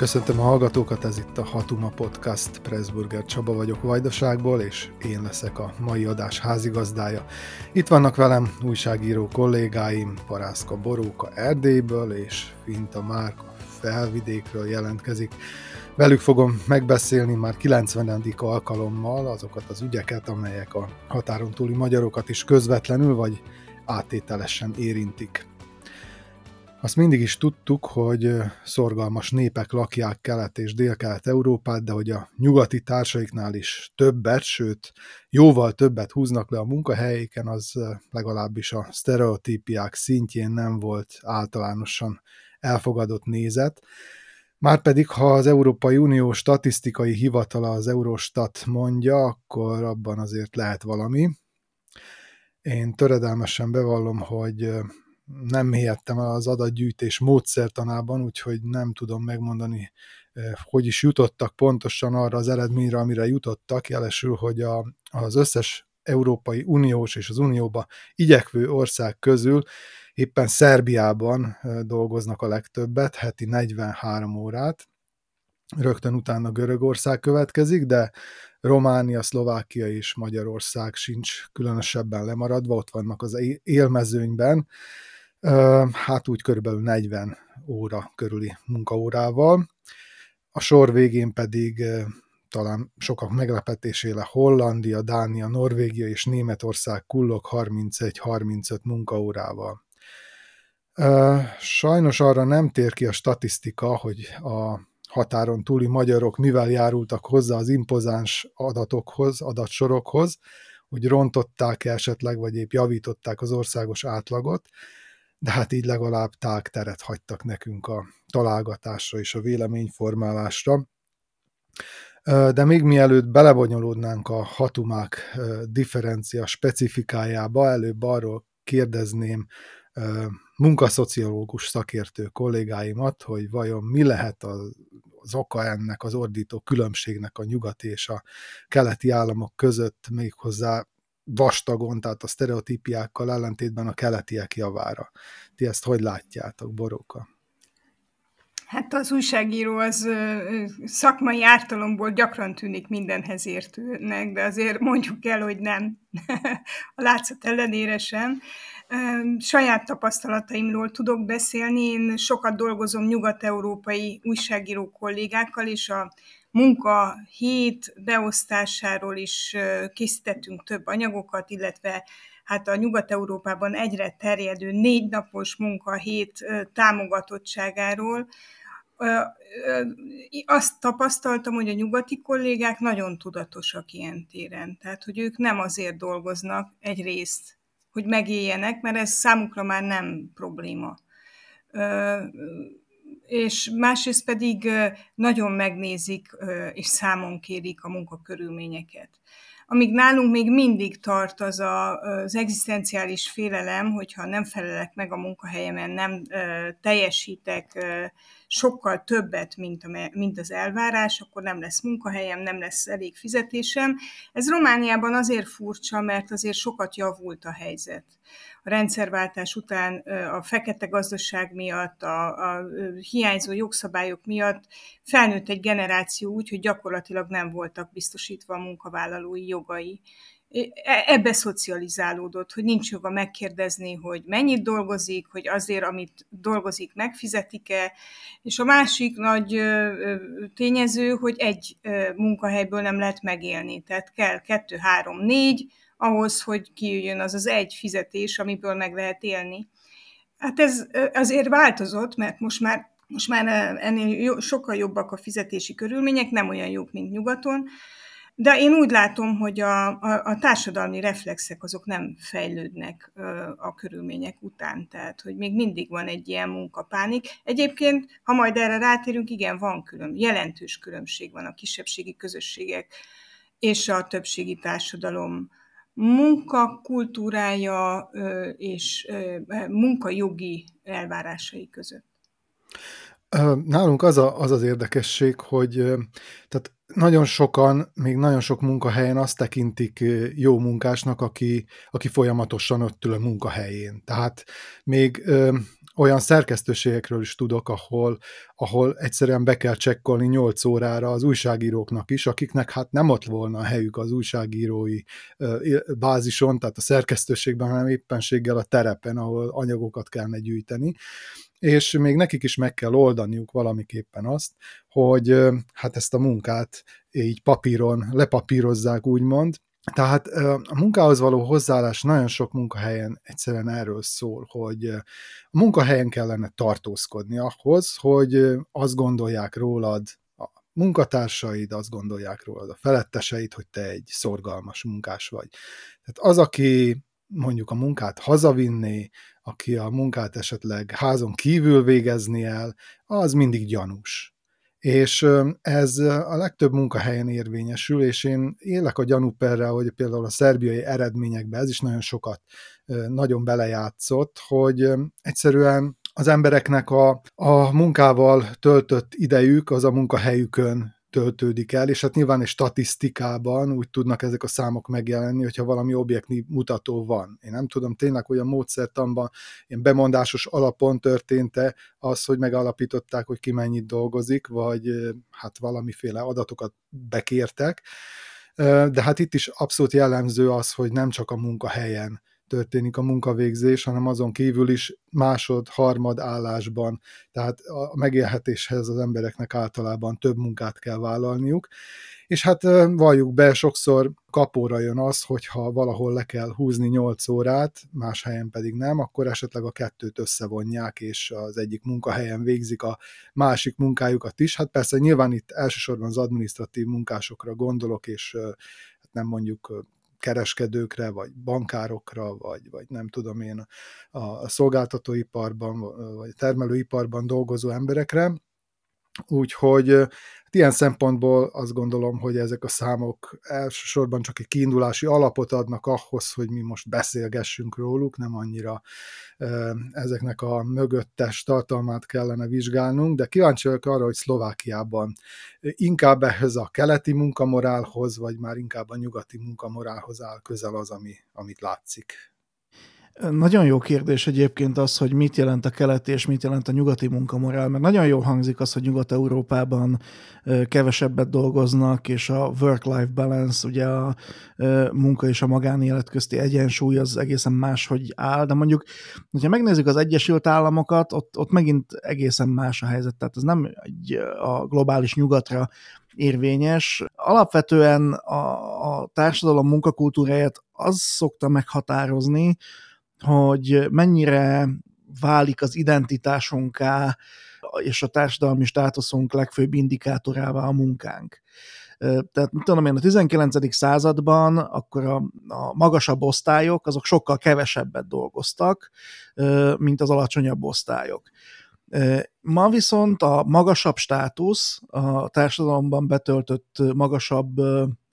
Köszöntöm a hallgatókat, ez itt a Hatuma Podcast, Pressburger Csaba vagyok Vajdaságból, és én leszek a mai adás házigazdája. Itt vannak velem újságíró kollégáim, Parászka Boróka Erdélyből, és Finta Márka Felvidékről jelentkezik. Velük fogom megbeszélni már 90. alkalommal azokat az ügyeket, amelyek a határon túli magyarokat is közvetlenül vagy átételesen érintik. Azt mindig is tudtuk, hogy szorgalmas népek lakják Kelet- és Dél-Kelet-Európát, de hogy a nyugati társaiknál is többet, sőt, jóval többet húznak le a munkahelyéken, az legalábbis a sztereotípiák szintjén nem volt általánosan elfogadott nézet. Márpedig, ha az Európai Unió statisztikai hivatala az Eurostat mondja, akkor abban azért lehet valami. Én töredelmesen bevallom, hogy nem el az adatgyűjtés módszertanában, úgyhogy nem tudom megmondani, hogy is jutottak pontosan arra az eredményre, amire jutottak, jelesül, hogy a, az összes Európai Uniós és az Unióba igyekvő ország közül éppen Szerbiában dolgoznak a legtöbbet, heti 43 órát, rögtön utána Görögország következik, de Románia, Szlovákia és Magyarország sincs különösebben lemaradva, ott vannak az élmezőnyben, hát úgy körülbelül 40 óra körüli munkaórával. A sor végén pedig talán sokak meglepetésére Hollandia, Dánia, Norvégia és Németország kullog 31-35 munkaórával. Sajnos arra nem tér ki a statisztika, hogy a határon túli magyarok mivel járultak hozzá az impozáns adatokhoz, adatsorokhoz, hogy rontották esetleg, vagy épp javították az országos átlagot, de hát így legalább tágteret hagytak nekünk a találgatásra és a véleményformálásra. De még mielőtt belebonyolódnánk a hatumák differencia specifikájába, előbb arról kérdezném munkaszociológus szakértő kollégáimat, hogy vajon mi lehet az, az oka ennek az ordító különbségnek a nyugati és a keleti államok között méghozzá vastagon, tehát a sztereotípiákkal ellentétben a keletiek javára. Ti ezt hogy látjátok, Boróka? Hát az újságíró az szakmai ártalomból gyakran tűnik mindenhez értőnek, de azért mondjuk el, hogy nem. a látszat ellenére sem. Saját tapasztalataimról tudok beszélni. Én sokat dolgozom nyugat-európai újságíró kollégákkal, és a munka hét beosztásáról is készítettünk több anyagokat, illetve hát a Nyugat-Európában egyre terjedő négy napos munkahét támogatottságáról. Azt tapasztaltam, hogy a nyugati kollégák nagyon tudatosak ilyen téren. Tehát, hogy ők nem azért dolgoznak egyrészt, hogy megéljenek, mert ez számukra már nem probléma és másrészt pedig nagyon megnézik és számon kérik a munkakörülményeket. Amíg nálunk még mindig tart az a, az egzisztenciális félelem, hogyha nem felelek meg a munkahelyemen, nem teljesítek sokkal többet, mint, a, mint az elvárás, akkor nem lesz munkahelyem, nem lesz elég fizetésem. Ez Romániában azért furcsa, mert azért sokat javult a helyzet a rendszerváltás után a fekete gazdaság miatt, a, a hiányzó jogszabályok miatt felnőtt egy generáció úgy, hogy gyakorlatilag nem voltak biztosítva a munkavállalói jogai. E, ebbe szocializálódott, hogy nincs joga megkérdezni, hogy mennyit dolgozik, hogy azért, amit dolgozik, megfizetik-e, és a másik nagy tényező, hogy egy munkahelyből nem lehet megélni, tehát kell kettő, három, négy, ahhoz, hogy kijöjjön az az egy fizetés, amiből meg lehet élni. Hát ez azért változott, mert most már, most már ennél sokkal jobbak a fizetési körülmények, nem olyan jók, mint nyugaton, de én úgy látom, hogy a, a, a társadalmi reflexek azok nem fejlődnek a körülmények után, tehát hogy még mindig van egy ilyen munkapánik. Egyébként, ha majd erre rátérünk, igen, van külön, jelentős különbség van a kisebbségi közösségek és a többségi társadalom munkakultúrája és munkajogi elvárásai között. Nálunk az, a, az az érdekesség, hogy tehát nagyon sokan, még nagyon sok munkahelyen azt tekintik jó munkásnak, aki, aki folyamatosan ott ül a munkahelyén. Tehát még olyan szerkesztőségekről is tudok, ahol, ahol egyszerűen be kell csekkolni 8 órára az újságíróknak is, akiknek hát nem ott volna a helyük az újságírói bázison, tehát a szerkesztőségben, hanem éppenséggel a terepen, ahol anyagokat kellene gyűjteni. És még nekik is meg kell oldaniuk valamiképpen azt, hogy hát ezt a munkát így papíron lepapírozzák, úgymond, tehát a munkához való hozzáállás nagyon sok munkahelyen egyszerűen erről szól, hogy a munkahelyen kellene tartózkodni ahhoz, hogy azt gondolják rólad a munkatársaid, azt gondolják rólad a feletteseid, hogy te egy szorgalmas munkás vagy. Tehát az, aki mondjuk a munkát hazavinné, aki a munkát esetleg házon kívül végezni el, az mindig gyanús. És ez a legtöbb munkahelyen érvényesül, és én élek a gyanúperrel, hogy például a szerbiai eredményekben ez is nagyon sokat, nagyon belejátszott, hogy egyszerűen az embereknek a, a munkával töltött idejük az a munkahelyükön töltődik el, és hát nyilván egy statisztikában úgy tudnak ezek a számok megjelenni, hogyha valami objektív mutató van. Én nem tudom, tényleg olyan módszertanban, ilyen bemondásos alapon történt-e az, hogy megalapították, hogy ki mennyit dolgozik, vagy hát valamiféle adatokat bekértek, de hát itt is abszolút jellemző az, hogy nem csak a munkahelyen történik a munkavégzés, hanem azon kívül is másod, harmad állásban, tehát a megélhetéshez az embereknek általában több munkát kell vállalniuk, és hát valljuk be, sokszor kapóra jön az, hogyha valahol le kell húzni 8 órát, más helyen pedig nem, akkor esetleg a kettőt összevonják, és az egyik munkahelyen végzik a másik munkájukat is. Hát persze nyilván itt elsősorban az administratív munkásokra gondolok, és hát nem mondjuk kereskedőkre, vagy bankárokra, vagy, vagy nem tudom én, a szolgáltatóiparban, vagy termelőiparban dolgozó emberekre. Úgyhogy hát ilyen szempontból azt gondolom, hogy ezek a számok elsősorban csak egy kiindulási alapot adnak ahhoz, hogy mi most beszélgessünk róluk, nem annyira ezeknek a mögöttes tartalmát kellene vizsgálnunk, de kíváncsi vagyok arra, hogy Szlovákiában inkább ehhez a keleti munkamorálhoz, vagy már inkább a nyugati munkamorálhoz áll közel az, ami, amit látszik. Nagyon jó kérdés egyébként az, hogy mit jelent a keleti és mit jelent a nyugati munkamorál, mert nagyon jól hangzik az, hogy Nyugat-Európában kevesebbet dolgoznak, és a work-life balance, ugye a munka és a magánélet közti egyensúly az egészen máshogy áll, de mondjuk, hogyha megnézzük az Egyesült Államokat, ott, ott megint egészen más a helyzet, tehát ez nem egy, a globális nyugatra érvényes. Alapvetően a, a társadalom munkakultúráját az szokta meghatározni, hogy mennyire válik az identitásunká és a társadalmi státuszunk legfőbb indikátorává a munkánk. Tehát mit tudom én, a 19. században akkor a, a magasabb osztályok azok sokkal kevesebbet dolgoztak, mint az alacsonyabb osztályok. Ma viszont a magasabb státusz, a társadalomban betöltött magasabb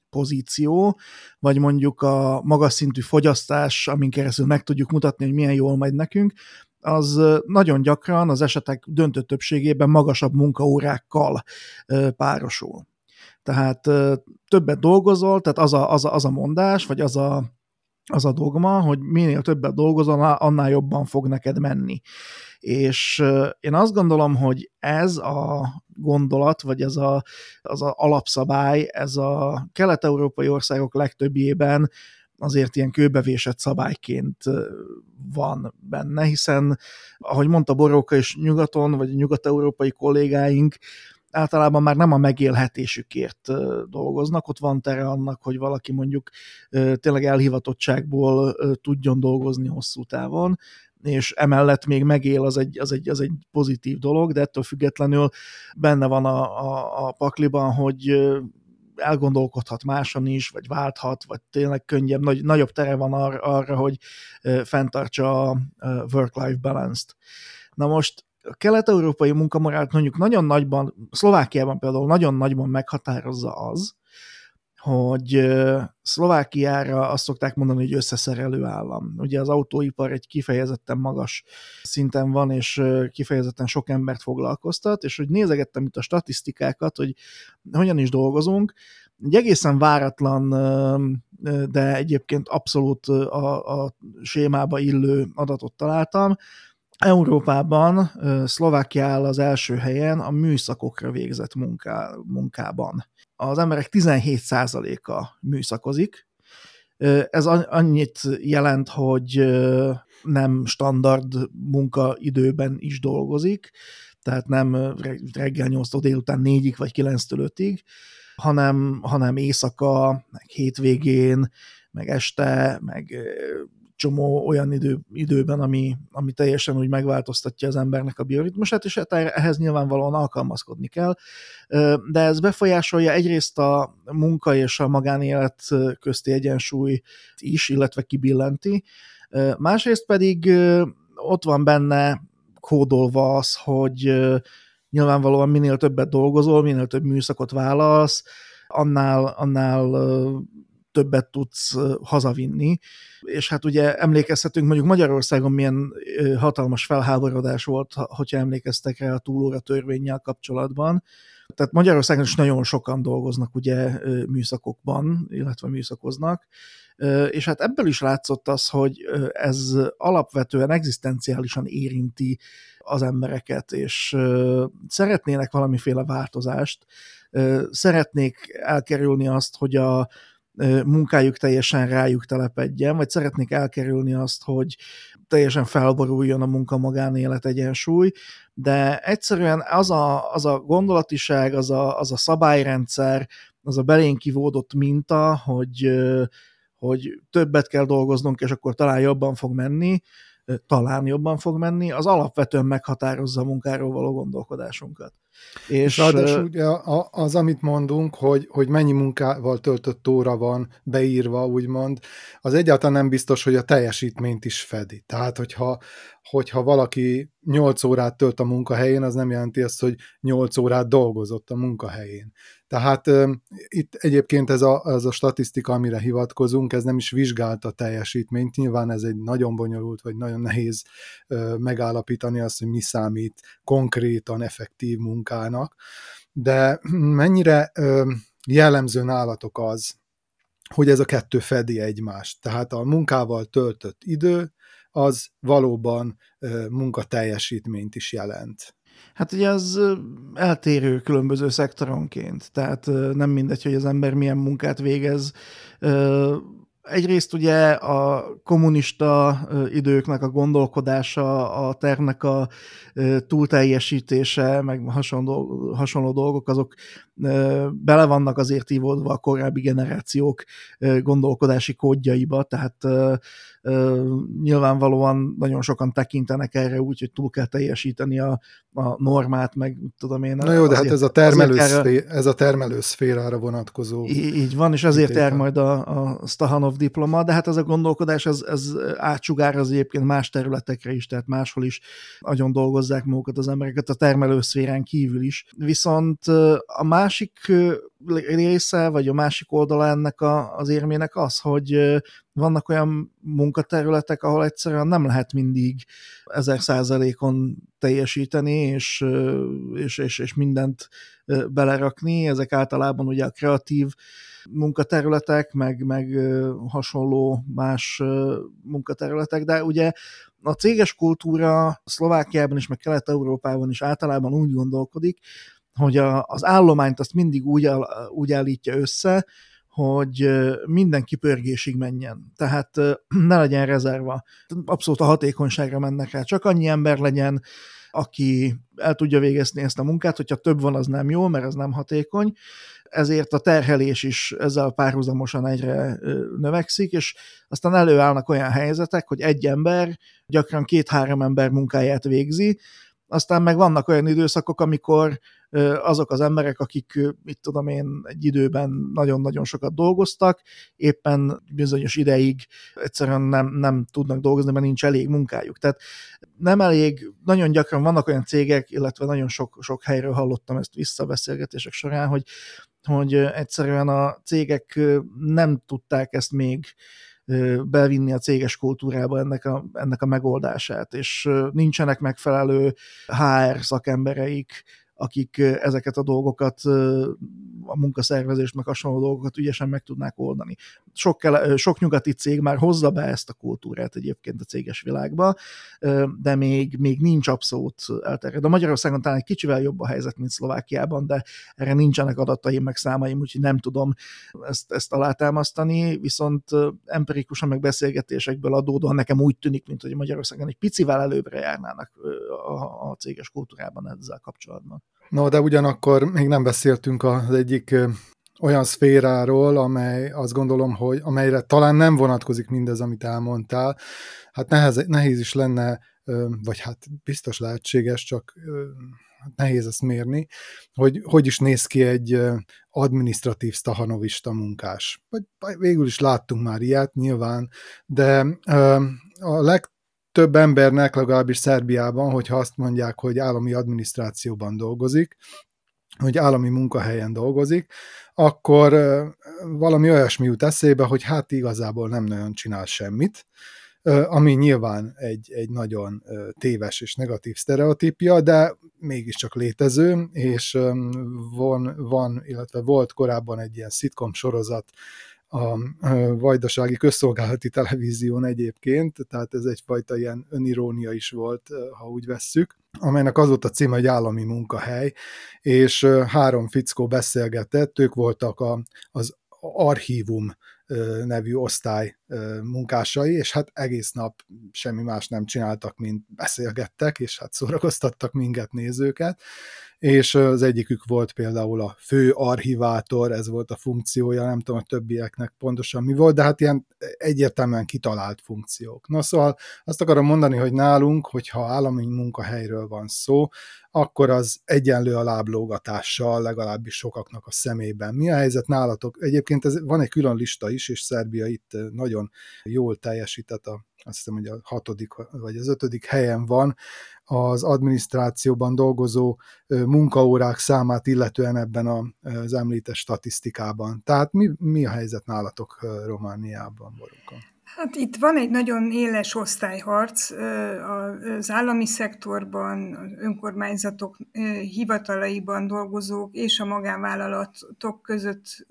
pozíció, vagy mondjuk a magas szintű fogyasztás, amin keresztül meg tudjuk mutatni, hogy milyen jól megy nekünk, az nagyon gyakran az esetek döntő többségében magasabb munkaórákkal párosul. Tehát többet dolgozol, tehát az a, az a, az a mondás, vagy az a, az a dogma, hogy minél többet dolgozol, annál jobban fog neked menni. És én azt gondolom, hogy ez a gondolat, vagy ez a, az a alapszabály, ez a kelet-európai országok legtöbbjében azért ilyen kőbevésett szabályként van benne, hiszen, ahogy mondta Boróka is nyugaton, vagy nyugat-európai kollégáink, általában már nem a megélhetésükért dolgoznak, ott van tere annak, hogy valaki mondjuk tényleg elhivatottságból tudjon dolgozni hosszú távon, és emellett még megél, az egy, az, egy, az egy pozitív dolog, de ettől függetlenül benne van a, a, a pakliban, hogy elgondolkodhat máson is, vagy válthat, vagy tényleg könnyebb, nagy, nagyobb tere van arra, arra hogy fenntartsa a work-life balance-t. Na most a kelet-európai munkamorált mondjuk nagyon nagyban, Szlovákiában például nagyon nagyban meghatározza az, hogy Szlovákiára azt szokták mondani, hogy összeszerelő állam. Ugye az autóipar egy kifejezetten magas szinten van, és kifejezetten sok embert foglalkoztat, és hogy nézegettem itt a statisztikákat, hogy hogyan is dolgozunk, egy egészen váratlan, de egyébként abszolút a, a sémába illő adatot találtam, Európában Szlovákia áll az első helyen a műszakokra végzett munká, munkában. Az emberek 17%-a műszakozik. Ez annyit jelent, hogy nem standard munkaidőben is dolgozik, tehát nem reggel 8 délután 4-ig vagy 9-től 5-ig, hanem, hanem éjszaka, meg hétvégén, meg este, meg csomó olyan idő, időben, ami, ami teljesen úgy megváltoztatja az embernek a bioritmusát, és hát ehhez nyilvánvalóan alkalmazkodni kell. De ez befolyásolja egyrészt a munka és a magánélet közti egyensúly is, illetve kibillenti. Másrészt pedig ott van benne kódolva az, hogy nyilvánvalóan minél többet dolgozol, minél több műszakot válasz, annál, annál többet tudsz hazavinni. És hát ugye emlékezhetünk, mondjuk Magyarországon milyen hatalmas felháborodás volt, hogyha emlékeztek rá a túlóra törvényel kapcsolatban. Tehát Magyarországon is nagyon sokan dolgoznak ugye műszakokban, illetve műszakoznak, és hát ebből is látszott az, hogy ez alapvetően egzisztenciálisan érinti az embereket, és szeretnének valamiféle változást, szeretnék elkerülni azt, hogy a munkájuk teljesen rájuk telepedjen, vagy szeretnék elkerülni azt, hogy teljesen felboruljon a munka-magánélet egyensúly, de egyszerűen az a, az a gondolatiság, az a, az a szabályrendszer, az a belénk kivódott minta, hogy, hogy többet kell dolgoznunk, és akkor talán jobban fog menni, talán jobban fog menni, az alapvetően meghatározza a munkáról való gondolkodásunkat. És ráadásul ugye az, amit mondunk, hogy, hogy mennyi munkával töltött óra van beírva, úgymond, az egyáltalán nem biztos, hogy a teljesítményt is fedi. Tehát, hogyha, hogyha valaki 8 órát tölt a munkahelyén, az nem jelenti azt, hogy 8 órát dolgozott a munkahelyén. Tehát itt egyébként ez a, ez a statisztika, amire hivatkozunk, ez nem is vizsgálta teljesítményt, nyilván ez egy nagyon bonyolult, vagy nagyon nehéz megállapítani azt, hogy mi számít konkrétan effektív munkának, de mennyire jellemző nálatok az, hogy ez a kettő fedi egymást. Tehát a munkával töltött idő, az valóban munkateljesítményt is jelent. Hát ugye az eltérő különböző szektoronként, tehát nem mindegy, hogy az ember milyen munkát végez. Egyrészt ugye a kommunista időknek a gondolkodása, a tervnek a túlteljesítése, meg hasonló, hasonló dolgok, azok bele vannak azért ívódva a korábbi generációk gondolkodási kódjaiba, tehát nyilvánvalóan nagyon sokan tekintenek erre úgy, hogy túl kell teljesíteni a, a normát, meg tudom én. Na jó, de hát azért, ez a, termelőszfé, ez a termelőszférára vonatkozó. Így van, és azért jár majd a, a Stahanov diploma, de hát ez a gondolkodás, ez, ez átsugároz egyébként más területekre is, tehát máshol is nagyon dolgozzák magukat az embereket, a termelőszférán kívül is. Viszont a másik része, vagy a másik oldala ennek a, az érmének az, hogy vannak olyan munkaterületek, ahol egyszerűen nem lehet mindig ezer százalékon teljesíteni, és, és, és, és mindent belerakni. Ezek általában ugye a kreatív munkaterületek, meg, meg hasonló más munkaterületek, de ugye a céges kultúra Szlovákiában is, meg Kelet-Európában is általában úgy gondolkodik, hogy a, az állományt azt mindig úgy, úgy állítja össze, hogy mindenki pörgésig menjen. Tehát ne legyen rezerva. Abszolút a hatékonyságra mennek rá. Csak annyi ember legyen, aki el tudja végezni ezt a munkát, hogyha több van, az nem jó, mert ez nem hatékony, ezért a terhelés is ezzel párhuzamosan egyre növekszik, és aztán előállnak olyan helyzetek, hogy egy ember gyakran két-három ember munkáját végzi, aztán meg vannak olyan időszakok, amikor azok az emberek, akik, mit tudom én, egy időben nagyon-nagyon sokat dolgoztak, éppen bizonyos ideig egyszerűen nem, nem tudnak dolgozni, mert nincs elég munkájuk. Tehát nem elég, nagyon gyakran vannak olyan cégek, illetve nagyon sok, sok helyről hallottam ezt visszabeszélgetések során, hogy, hogy egyszerűen a cégek nem tudták ezt még bevinni a céges kultúrába ennek a, ennek a megoldását, és nincsenek megfelelő HR szakembereik, akik ezeket a dolgokat a munkaszervezést, meg hasonló dolgokat ügyesen meg tudnák oldani. Sok, sok nyugati cég már hozza be ezt a kultúrát egyébként a céges világba, de még, még nincs abszolút elterjedt. A Magyarországon talán egy kicsivel jobb a helyzet, mint Szlovákiában, de erre nincsenek adataim, meg számaim, úgyhogy nem tudom ezt, ezt alátámasztani, viszont empirikusan meg beszélgetésekből adódóan nekem úgy tűnik, mint hogy Magyarországon egy picivel előbbre járnának a, a céges kultúrában ezzel kapcsolatban. No, de ugyanakkor még nem beszéltünk az egyik olyan szféráról, amely azt gondolom, hogy amelyre talán nem vonatkozik mindez, amit elmondtál. Hát nehez, nehéz is lenne, vagy hát biztos lehetséges, csak hát nehéz ezt mérni, hogy hogy is néz ki egy administratív stahanovista munkás. Vagy végül is láttunk már ilyet, nyilván, de a leg több embernek, legalábbis Szerbiában, hogyha azt mondják, hogy állami adminisztrációban dolgozik, hogy állami munkahelyen dolgozik, akkor valami olyasmi jut eszébe, hogy hát igazából nem nagyon csinál semmit, ami nyilván egy, egy nagyon téves és negatív sztereotípia, de mégiscsak létező, és van, van, illetve volt korábban egy ilyen szitkom sorozat, a vajdasági közszolgálati televízión egyébként, tehát ez egyfajta ilyen önirónia is volt, ha úgy vesszük, amelynek az volt a címe, hogy állami munkahely, és három fickó beszélgetett, ők voltak a, az archívum nevű osztály munkásai, és hát egész nap semmi más nem csináltak, mint beszélgettek, és hát szórakoztattak minket nézőket, és az egyikük volt például a fő archivátor, ez volt a funkciója, nem tudom a többieknek pontosan mi volt, de hát ilyen egyértelműen kitalált funkciók. Na szóval azt akarom mondani, hogy nálunk, hogyha állami munkahelyről van szó, akkor az egyenlő a láblógatással, legalábbis sokaknak a szemében. Mi a helyzet nálatok? Egyébként ez, van egy külön lista is, és Szerbia itt nagyon jól teljesített a azt hiszem, hogy a hatodik vagy az ötödik helyen van az adminisztrációban dolgozó munkaórák számát illetően ebben az említett statisztikában. Tehát mi, mi a helyzet nálatok Romániában, Boruka? Hát itt van egy nagyon éles osztályharc az állami szektorban, önkormányzatok hivatalaiban dolgozók és a magánvállalatok között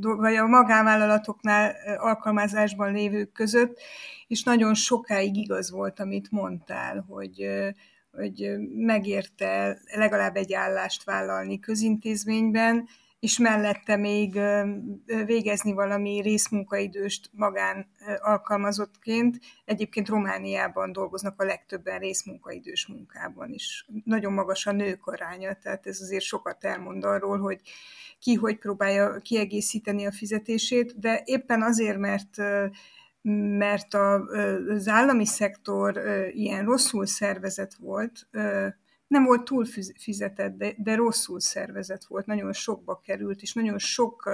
vagy a magánvállalatoknál alkalmazásban lévők között, és nagyon sokáig igaz volt, amit mondtál, hogy, hogy megérte legalább egy állást vállalni közintézményben, és mellette még végezni valami részmunkaidőst magán alkalmazottként. Egyébként Romániában dolgoznak a legtöbben részmunkaidős munkában is. Nagyon magas a nők aránya, tehát ez azért sokat elmond arról, hogy ki hogy próbálja kiegészíteni a fizetését, de éppen azért, mert mert az állami szektor ilyen rosszul szervezet volt, nem volt túl fizetett, de, de rosszul szervezett volt, nagyon sokba került, és nagyon sok,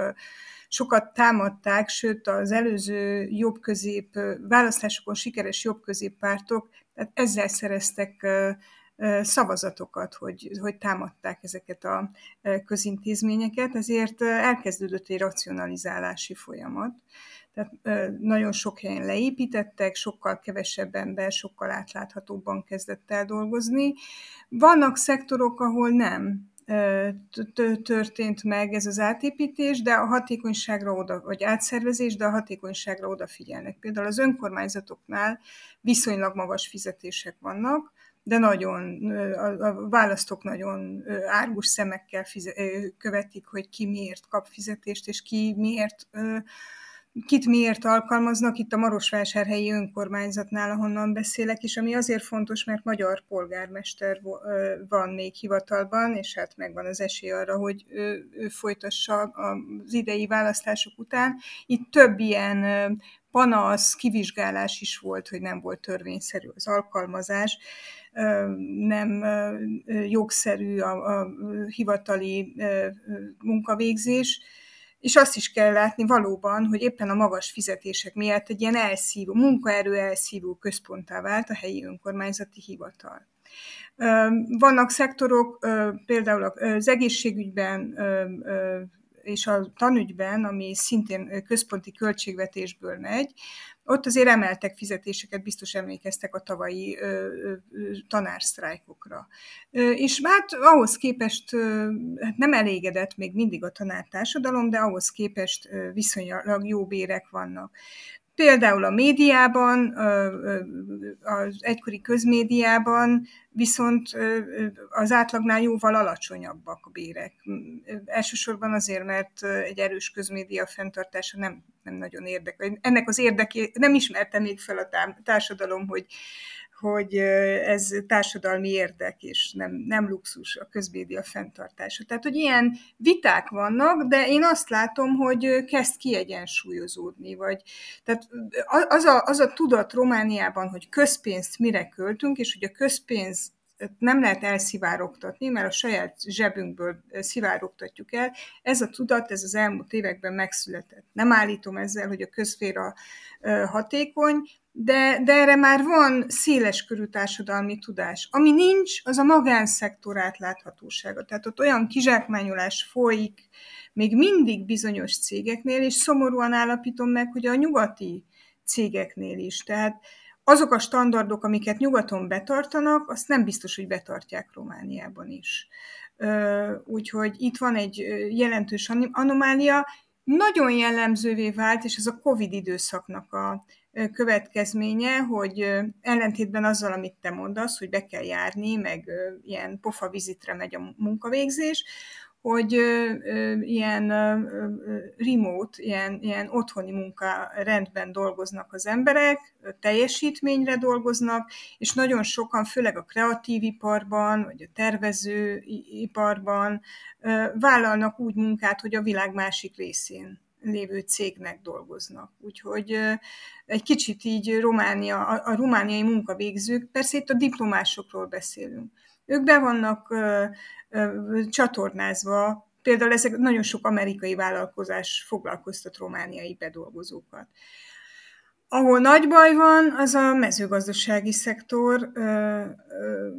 sokat támadták, sőt az előző jobb-közép, választásokon sikeres jobb-közép pártok, tehát ezzel szereztek szavazatokat, hogy, hogy támadták ezeket a közintézményeket, ezért elkezdődött egy racionalizálási folyamat. Tehát nagyon sok helyen leépítettek, sokkal kevesebb ember, sokkal átláthatóbban kezdett el dolgozni. Vannak szektorok, ahol nem történt meg ez az átépítés, de a hatékonyságra oda, vagy átszervezés, de a hatékonyságra odafigyelnek. Például az önkormányzatoknál viszonylag magas fizetések vannak, de nagyon, a választók nagyon árgus szemekkel követik, hogy ki miért kap fizetést, és ki miért kit miért alkalmaznak itt a Marosvásárhelyi önkormányzatnál, ahonnan beszélek, és ami azért fontos, mert magyar polgármester van még hivatalban, és hát megvan az esély arra, hogy ő, ő folytassa az idei választások után. Itt több ilyen panasz, kivizsgálás is volt, hogy nem volt törvényszerű az alkalmazás, nem jogszerű a, a hivatali munkavégzés, és azt is kell látni valóban, hogy éppen a magas fizetések miatt egy ilyen elszívó, munkaerő elszívó központtá vált a helyi önkormányzati hivatal. Vannak szektorok, például az egészségügyben és a tanügyben, ami szintén központi költségvetésből megy, ott azért emeltek fizetéseket, biztos emlékeztek a tavalyi ö, tanársztrájkokra. És hát ahhoz képest hát nem elégedett még mindig a tanártársadalom, de ahhoz képest viszonylag jó bérek vannak. Például a médiában, az egykori közmédiában viszont az átlagnál jóval alacsonyabbak a bérek. Elsősorban azért, mert egy erős közmédia fenntartása nem, nem nagyon érdekel. Ennek az érdeké, nem ismerte még fel a társadalom, hogy hogy ez társadalmi érdek, és nem, nem luxus a közmédia fenntartása. Tehát, hogy ilyen viták vannak, de én azt látom, hogy kezd kiegyensúlyozódni, vagy tehát az a, az a tudat Romániában, hogy közpénzt mire költünk, és hogy a közpénz nem lehet elszivárogtatni, mert a saját zsebünkből szivárogtatjuk el. Ez a tudat, ez az elmúlt években megszületett. Nem állítom ezzel, hogy a közféra hatékony, de, de erre már van széles körű társadalmi tudás. Ami nincs, az a magánszektor átláthatósága. Tehát ott olyan kizsákmányolás folyik még mindig bizonyos cégeknél, és szomorúan állapítom meg, hogy a nyugati cégeknél is. Tehát azok a standardok, amiket nyugaton betartanak, azt nem biztos, hogy betartják Romániában is. Úgyhogy itt van egy jelentős anomália. Nagyon jellemzővé vált, és ez a COVID időszaknak a következménye, hogy ellentétben azzal, amit te mondasz, hogy be kell járni, meg ilyen pofa vizitre megy a munkavégzés, hogy ilyen remote, ilyen, ilyen otthoni munka rendben dolgoznak az emberek, teljesítményre dolgoznak, és nagyon sokan, főleg a kreatív iparban, vagy a tervező iparban vállalnak úgy munkát, hogy a világ másik részén lévő cégnek dolgoznak. Úgyhogy egy kicsit így Románia, a, a romániai munkavégzők, persze itt a diplomásokról beszélünk, ők be vannak ö, ö, csatornázva, például ezek nagyon sok amerikai vállalkozás foglalkoztat romániai bedolgozókat. Ahol nagy baj van, az a mezőgazdasági szektor, ö, ö,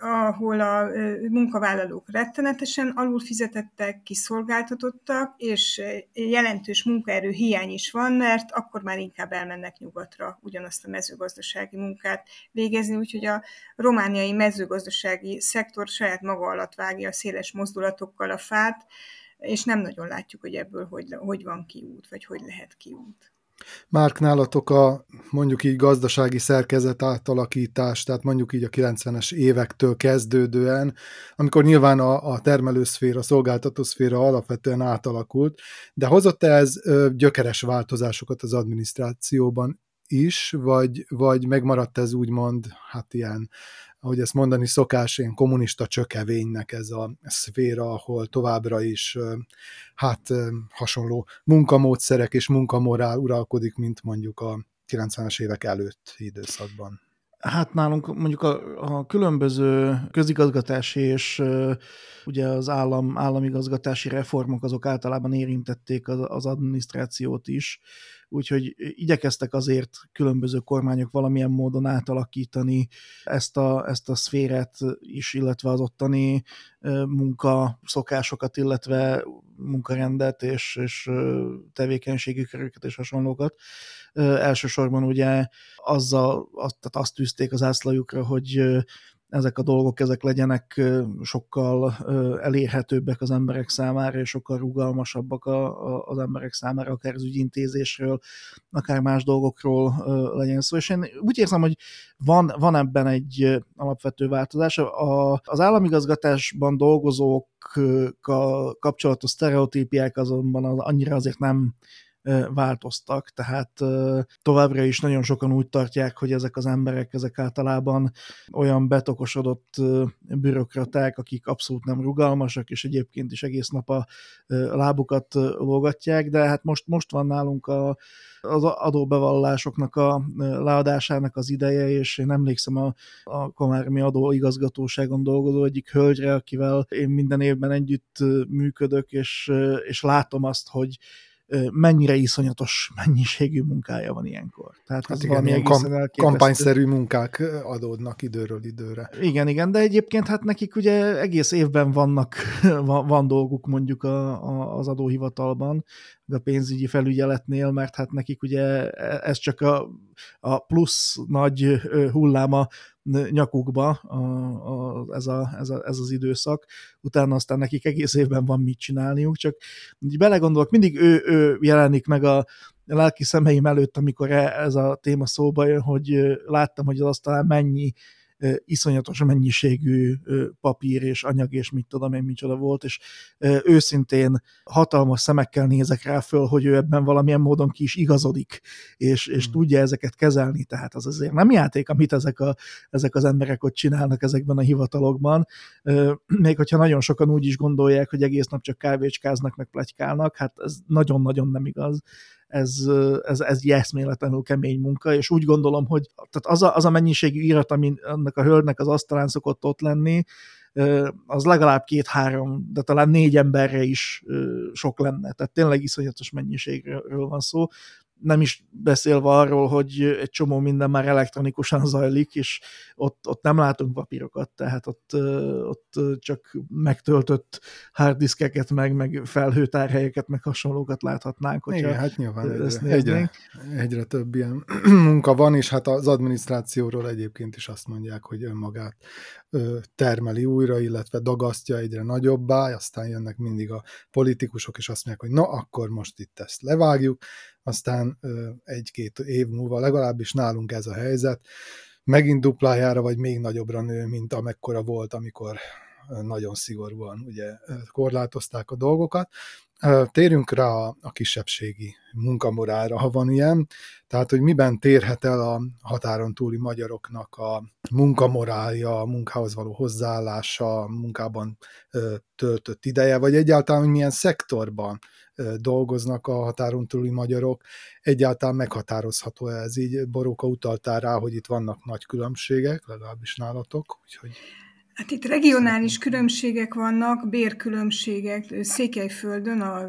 ahol a munkavállalók rettenetesen alulfizetettek, kiszolgáltatottak, és jelentős munkaerő hiány is van, mert akkor már inkább elmennek nyugatra ugyanazt a mezőgazdasági munkát végezni, úgyhogy a romániai mezőgazdasági szektor saját maga alatt vágja a széles mozdulatokkal a fát, és nem nagyon látjuk, hogy ebből hogy, hogy van kiút, vagy hogy lehet kiút. Márk, nálatok a mondjuk így gazdasági szerkezet átalakítás, tehát mondjuk így a 90-es évektől kezdődően, amikor nyilván a, a termelőszféra, a szolgáltatószféra alapvetően átalakult, de hozott ez gyökeres változásokat az adminisztrációban is, vagy, vagy megmaradt ez úgymond, hát ilyen ahogy ezt mondani szokás, ilyen kommunista csökevénynek ez a szféra, ahol továbbra is hát hasonló munkamódszerek és munkamorál uralkodik, mint mondjuk a 90-es évek előtt időszakban. Hát nálunk mondjuk a, a különböző közigazgatási és ugye az állam, államigazgatási reformok azok általában érintették az, az adminisztrációt is, úgyhogy igyekeztek azért különböző kormányok valamilyen módon átalakítani ezt a, ezt a szférát is, illetve az ottani munkaszokásokat, illetve munkarendet és, és tevékenységi köröket és hasonlókat. Elsősorban ugye azzal, azt, tehát azt tűzték az ászlajukra, hogy ezek a dolgok ezek legyenek sokkal elérhetőbbek az emberek számára, és sokkal rugalmasabbak a, a, az emberek számára, akár az ügyintézésről, akár más dolgokról legyen szó. És én úgy érzem, hogy van, van ebben egy alapvető változás. A, az államigazgatásban dolgozókkal kapcsolatos sztereotípiák azonban az annyira azért nem változtak, tehát továbbra is nagyon sokan úgy tartják, hogy ezek az emberek, ezek általában olyan betokosodott bürokraták, akik abszolút nem rugalmasak, és egyébként is egész nap a lábukat lógatják, de hát most, most van nálunk a, az adóbevallásoknak a leadásának az ideje, és én emlékszem a, a Komármi adóigazgatóságon dolgozó egyik hölgyre, akivel én minden évben együtt működök, és, és látom azt, hogy mennyire iszonyatos mennyiségű munkája van ilyenkor. Tehát hát igen, valami kam- kampányszerű munkák adódnak időről időre. Igen, igen, de egyébként hát nekik ugye egész évben vannak, van, van dolguk mondjuk a, a, az adóhivatalban, a pénzügyi felügyeletnél, mert hát nekik ugye e, ez csak a, a plusz nagy hulláma nyakukba a, a, ez, a, ez, a, ez az időszak, utána aztán nekik egész évben van mit csinálniuk, csak így belegondolok, mindig ő, ő jelenik meg a, lelki szemeim előtt, amikor e, ez a téma szóba jön, hogy láttam, hogy az aztán mennyi iszonyatos mennyiségű papír és anyag és mit tudom én micsoda volt, és őszintén hatalmas szemekkel nézek rá föl, hogy ő ebben valamilyen módon ki is igazodik, és, és hmm. tudja ezeket kezelni, tehát az azért nem játék, amit ezek, a, ezek az emberek ott csinálnak ezekben a hivatalokban, még hogyha nagyon sokan úgy is gondolják, hogy egész nap csak kávécskáznak, meg plegykálnak, hát ez nagyon-nagyon nem igaz ez, ez, ez eszméletlenül kemény munka, és úgy gondolom, hogy tehát az, a, az a mennyiségű írat, ami annak a hölgynek az asztalán szokott ott lenni, az legalább két-három, de talán négy emberre is sok lenne. Tehát tényleg iszonyatos mennyiségről van szó nem is beszélve arról, hogy egy csomó minden már elektronikusan zajlik, és ott, ott nem látunk papírokat, tehát ott, ott csak megtöltött harddiskeket, meg, meg felhőtárhelyeket, meg hasonlókat láthatnánk. Hogyha Igen, hát nyilván egyre, egyre, egyre több ilyen munka van, és hát az adminisztrációról egyébként is azt mondják, hogy önmagát termeli újra, illetve dagasztja egyre nagyobbá, aztán jönnek mindig a politikusok, és azt mondják, hogy na, akkor most itt ezt levágjuk, aztán egy-két év múlva, legalábbis nálunk ez a helyzet, megint duplájára, vagy még nagyobbra nő, mint amekkora volt, amikor nagyon szigorúan ugye korlátozták a dolgokat. Térjünk rá a, kisebbségi munkamorálra, ha van ilyen, tehát hogy miben térhet el a határon túli magyaroknak a munkamorálja, a munkához való hozzáállása, a munkában töltött ideje, vagy egyáltalán, hogy milyen szektorban dolgoznak a határon túli magyarok, egyáltalán meghatározható ez így. Boróka utaltál rá, hogy itt vannak nagy különbségek, legalábbis nálatok, úgyhogy... Hát itt regionális különbségek vannak, bérkülönbségek. Székelyföldön, a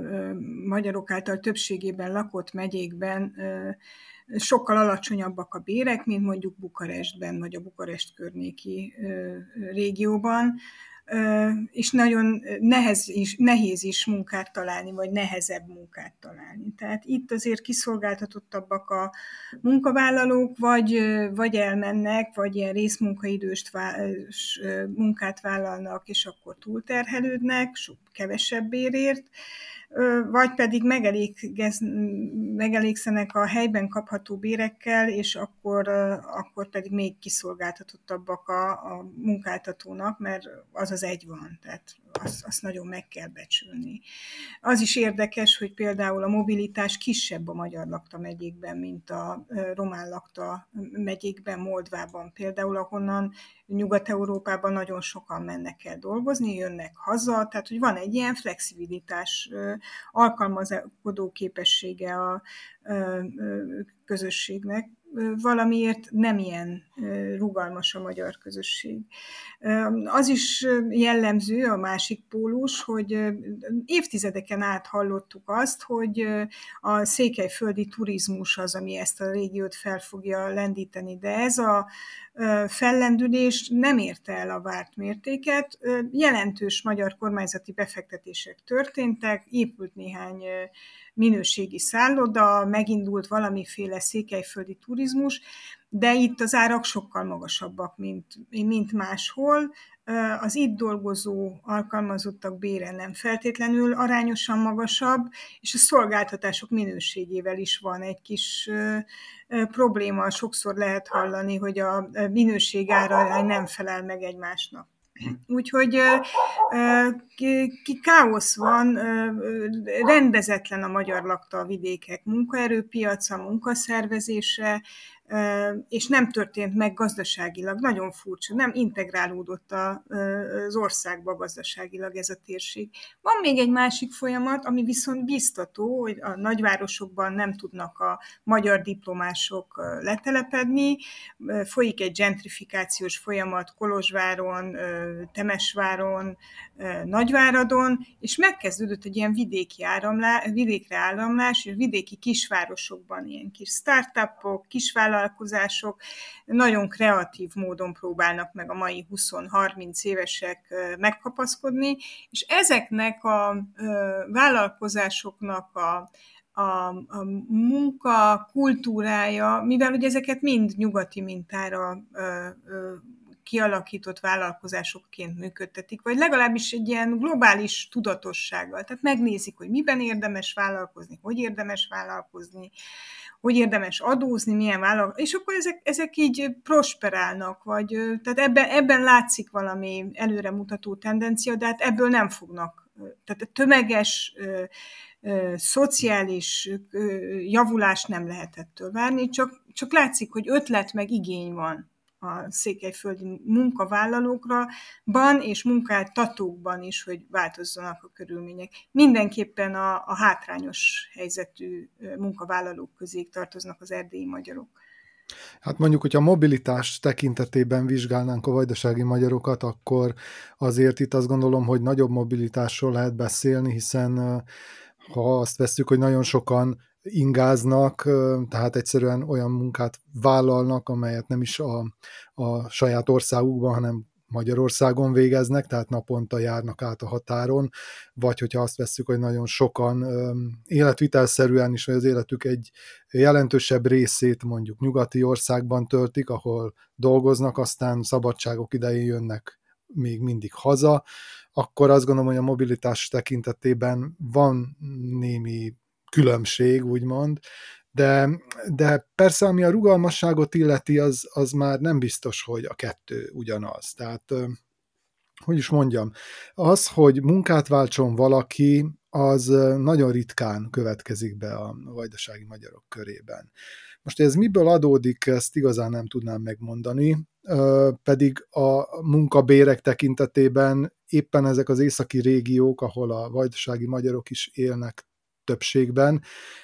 magyarok által többségében lakott megyékben sokkal alacsonyabbak a bérek, mint mondjuk Bukarestben, vagy a Bukarest környéki régióban és nagyon nehez is, nehéz is munkát találni, vagy nehezebb munkát találni. Tehát itt azért kiszolgáltatottabbak a munkavállalók, vagy, vagy elmennek, vagy ilyen részmunkaidős munkát vállalnak, és akkor túlterhelődnek, sok kevesebb bérért, vagy pedig megelégszenek a helyben kapható bérekkel, és akkor, akkor pedig még kiszolgáltatottabbak a, a munkáltatónak, mert az az egy van, tehát azt, azt nagyon meg kell becsülni. Az is érdekes, hogy például a mobilitás kisebb a magyar lakta megyékben, mint a román lakta megyékben, Moldvában például, ahonnan Nyugat-Európában nagyon sokan mennek el dolgozni, jönnek haza, tehát hogy van egy ilyen flexibilitás, alkalmazkodó képessége a közösségnek, valamiért nem ilyen rugalmas a magyar közösség. Az is jellemző, a másik pólus, hogy évtizedeken át hallottuk azt, hogy a székelyföldi turizmus az, ami ezt a régiót fel fogja lendíteni, de ez a fellendülés nem érte el a várt mértéket. Jelentős magyar kormányzati befektetések történtek, épült néhány minőségi szálloda, megindult valamiféle székelyföldi turizmus, de itt az árak sokkal magasabbak, mint, mint máshol. Az itt dolgozó alkalmazottak bére nem feltétlenül arányosan magasabb, és a szolgáltatások minőségével is van egy kis probléma. Sokszor lehet hallani, hogy a minőség ára nem felel meg egymásnak. Úgyhogy ki káosz van, rendezetlen a magyar lakta a vidékek munkaerőpiaca, munkaszervezése, és nem történt meg gazdaságilag. Nagyon furcsa, nem integrálódott az országba gazdaságilag ez a térség. Van még egy másik folyamat, ami viszont biztató, hogy a nagyvárosokban nem tudnak a magyar diplomások letelepedni. Folyik egy gentrifikációs folyamat Kolozsváron, Temesváron, Nagyváradon, és megkezdődött egy ilyen vidéki áramlás, vidékre áramlás, és vidéki kisvárosokban ilyen kis startupok, kisvállalkozások nagyon kreatív módon próbálnak meg a mai 20-30 évesek megkapaszkodni, és ezeknek a vállalkozásoknak a, a, a munka kultúrája, mivel ugye ezeket mind nyugati mintára ö, ö, kialakított vállalkozásokként működtetik, vagy legalábbis egy ilyen globális tudatossággal. Tehát megnézik, hogy miben érdemes vállalkozni, hogy érdemes vállalkozni, hogy érdemes adózni, milyen vállalkozás, és akkor ezek, ezek így prosperálnak, vagy tehát ebben, ebben látszik valami előremutató tendencia, de hát ebből nem fognak, tehát a tömeges szociális ö, javulást nem lehet ettől várni, csak, csak látszik, hogy ötlet meg igény van a székelyföldi munkavállalókra ban és munkáltatókban is, hogy változzanak a körülmények. Mindenképpen a, a hátrányos helyzetű munkavállalók közé tartoznak az erdélyi magyarok. Hát mondjuk, hogyha mobilitás tekintetében vizsgálnánk a vajdasági magyarokat, akkor azért itt azt gondolom, hogy nagyobb mobilitásról lehet beszélni, hiszen ha azt vesszük, hogy nagyon sokan ingáznak, tehát egyszerűen olyan munkát vállalnak, amelyet nem is a, a saját országukban, hanem Magyarországon végeznek, tehát naponta járnak át a határon, vagy hogyha azt vesszük, hogy nagyon sokan életvitelszerűen is, vagy az életük egy jelentősebb részét mondjuk nyugati országban töltik, ahol dolgoznak, aztán szabadságok idején jönnek még mindig haza, akkor azt gondolom, hogy a mobilitás tekintetében van némi különbség, úgymond, de, de persze, ami a rugalmasságot illeti, az, az már nem biztos, hogy a kettő ugyanaz. Tehát, hogy is mondjam, az, hogy munkát váltson valaki, az nagyon ritkán következik be a vajdasági magyarok körében. Most ez miből adódik, ezt igazán nem tudnám megmondani, pedig a munkabérek tekintetében éppen ezek az északi régiók, ahol a vajdasági magyarok is élnek többségben,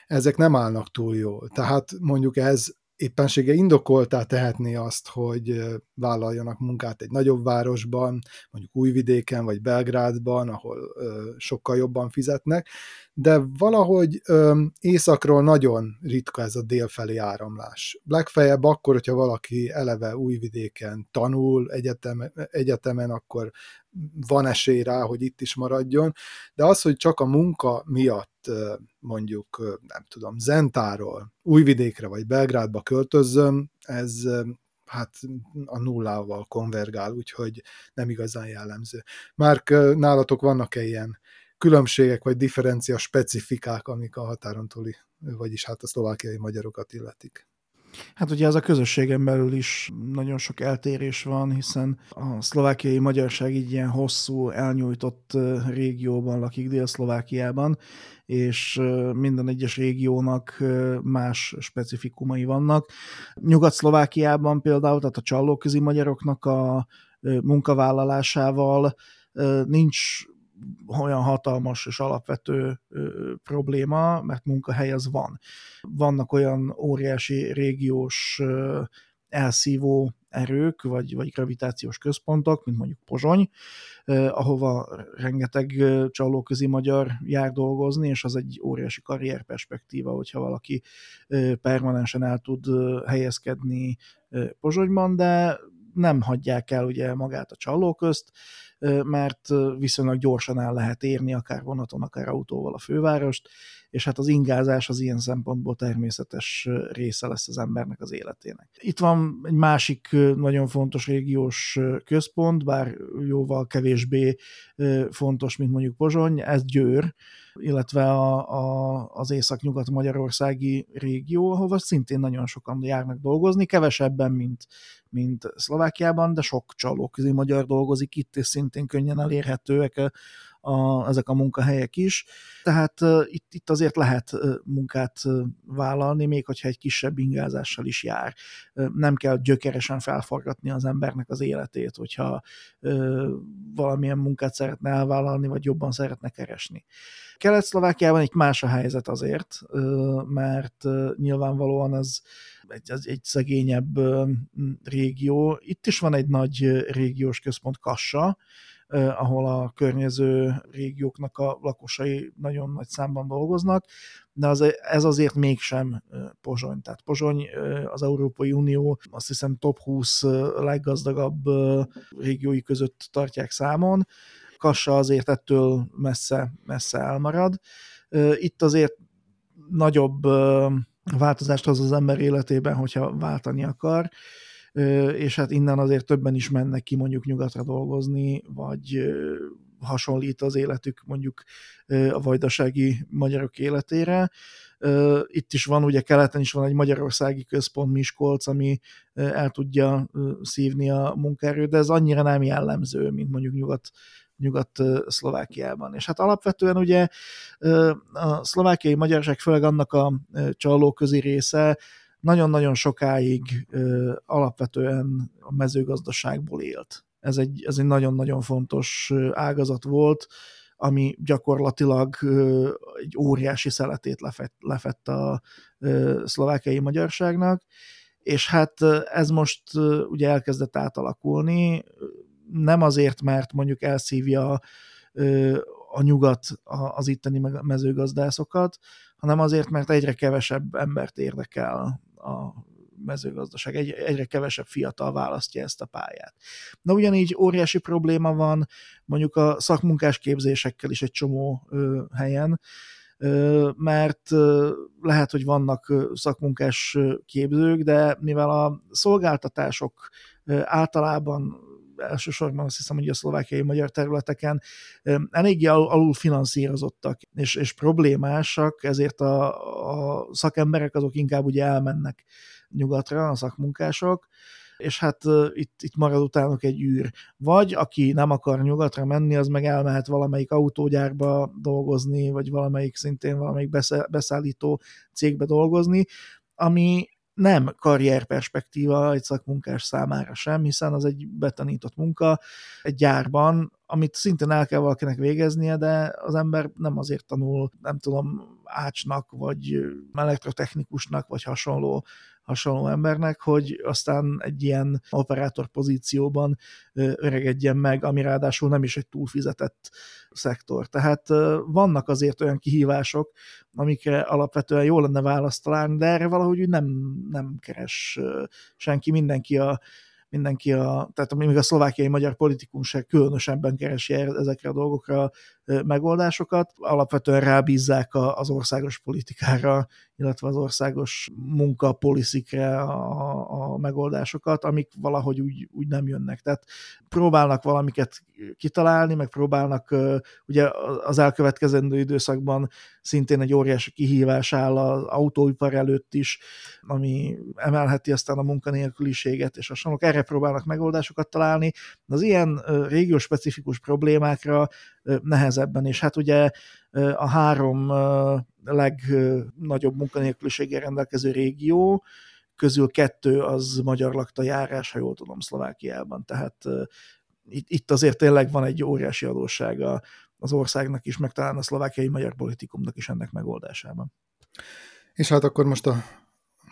ezek nem állnak túl jól. Tehát mondjuk ez éppensége indokoltá tehetné azt, hogy vállaljanak munkát egy nagyobb városban, mondjuk Újvidéken vagy Belgrádban, ahol sokkal jobban fizetnek, de valahogy északról nagyon ritka ez a délfelé áramlás. Legfeljebb akkor, hogyha valaki eleve Újvidéken tanul egyetem, egyetemen, akkor van esély rá, hogy itt is maradjon, de az, hogy csak a munka miatt mondjuk, nem tudom, Zentáról Újvidékre vagy Belgrádba költözzön, ez hát a nullával konvergál, úgyhogy nem igazán jellemző. Már nálatok vannak-e ilyen különbségek vagy differencia specifikák, amik a határon túli, vagyis hát a szlovákiai magyarokat illetik? Hát ugye ez a közösségen belül is nagyon sok eltérés van, hiszen a szlovákiai magyarság így ilyen hosszú, elnyújtott régióban lakik Dél-Szlovákiában, és minden egyes régiónak más specifikumai vannak. Nyugat-Szlovákiában például, tehát a csallóközi magyaroknak a munkavállalásával nincs olyan hatalmas és alapvető probléma, mert munkahely az van. Vannak olyan óriási régiós elszívó erők, vagy, vagy gravitációs központok, mint mondjuk Pozsony, eh, ahova rengeteg csalóközi magyar jár dolgozni, és az egy óriási karrierperspektíva, hogyha valaki permanensen el tud helyezkedni Pozsonyban, de nem hagyják el ugye magát a csalóközt, mert viszonylag gyorsan el lehet érni, akár vonaton, akár autóval a fővárost, és hát az ingázás az ilyen szempontból természetes része lesz az embernek az életének. Itt van egy másik nagyon fontos régiós központ, bár jóval kevésbé fontos, mint mondjuk Pozsony, ez Győr, illetve a, a, az észak-nyugat-magyarországi régió, ahova szintén nagyon sokan járnak dolgozni, kevesebben, mint, mint Szlovákiában, de sok csalóközi magyar dolgozik itt, és szintén könnyen elérhetőek a, ezek a munkahelyek is. Tehát uh, itt, itt azért lehet uh, munkát uh, vállalni, még hogyha egy kisebb ingázással is jár. Uh, nem kell gyökeresen felforgatni az embernek az életét, hogyha uh, valamilyen munkát szeretne elvállalni, vagy jobban szeretne keresni. Kelet-Szlovákiában egy más a helyzet azért, mert nyilvánvalóan ez egy, egy, szegényebb régió. Itt is van egy nagy régiós központ Kassa, ahol a környező régióknak a lakosai nagyon nagy számban dolgoznak, de az, ez azért mégsem Pozsony. Tehát Pozsony az Európai Unió azt hiszem top 20 leggazdagabb régiói között tartják számon, Kassa azért ettől messze, messze elmarad. Itt azért nagyobb változást hoz az ember életében, hogyha váltani akar, és hát innen azért többen is mennek ki mondjuk nyugatra dolgozni, vagy hasonlít az életük mondjuk a vajdasági magyarok életére. Itt is van, ugye keleten is van egy magyarországi központ Miskolc, ami el tudja szívni a munkaerőt, de ez annyira nem jellemző, mint mondjuk nyugat Nyugat-Szlovákiában. És hát alapvetően ugye a szlovákiai magyarság, főleg annak a csalóközi része, nagyon-nagyon sokáig alapvetően a mezőgazdaságból élt. Ez egy, ez egy nagyon-nagyon fontos ágazat volt, ami gyakorlatilag egy óriási szeletét lefett, lefett a szlovákiai magyarságnak, és hát ez most ugye elkezdett átalakulni, nem azért, mert mondjuk elszívja a nyugat az itteni mezőgazdászokat, hanem azért, mert egyre kevesebb embert érdekel a mezőgazdaság, egy, egyre kevesebb fiatal választja ezt a pályát. Na ugyanígy óriási probléma van mondjuk a szakmunkás képzésekkel is egy csomó ö, helyen, ö, mert ö, lehet, hogy vannak szakmunkás képzők, de mivel a szolgáltatások általában elsősorban azt hiszem, hogy a szlovákiai magyar területeken eléggé alul finanszírozottak és, és problémásak, ezért a, a szakemberek azok inkább ugye elmennek nyugatra, a szakmunkások, és hát itt, itt marad utánuk egy űr. Vagy aki nem akar nyugatra menni, az meg elmehet valamelyik autógyárba dolgozni, vagy valamelyik szintén valamelyik beszállító cégbe dolgozni, ami nem karrierperspektíva egy szakmunkás számára sem, hiszen az egy betanított munka egy gyárban, amit szintén el kell valakinek végeznie, de az ember nem azért tanul, nem tudom, ácsnak, vagy elektrotechnikusnak, vagy hasonló hasonló embernek, hogy aztán egy ilyen operátor pozícióban öregedjen meg, ami ráadásul nem is egy túlfizetett szektor. Tehát vannak azért olyan kihívások, amikre alapvetően jó lenne választ találni, de erre valahogy nem, nem keres senki, mindenki a mindenki a, tehát még a szlovákiai magyar politikum se különösebben keresi ezekre a dolgokra megoldásokat. Alapvetően rábízzák az országos politikára, illetve az országos munkapoliszikre a, a megoldásokat, amik valahogy úgy, úgy nem jönnek. Tehát próbálnak valamiket kitalálni, meg próbálnak ugye az elkövetkezendő időszakban szintén egy óriási kihívás áll az autóipar előtt is, ami emelheti aztán a munkanélküliséget, és hasonlók. Erre próbálnak megoldásokat találni. Az ilyen régiós specifikus problémákra nehezebben, és hát ugye a három legnagyobb munkanélküliséggel rendelkező régió, közül kettő az magyar lakta járás, ha jól tudom, Szlovákiában. Tehát itt, azért tényleg van egy óriási adóssága az országnak is, meg talán a szlovákiai magyar politikumnak is ennek megoldásában. És hát akkor most a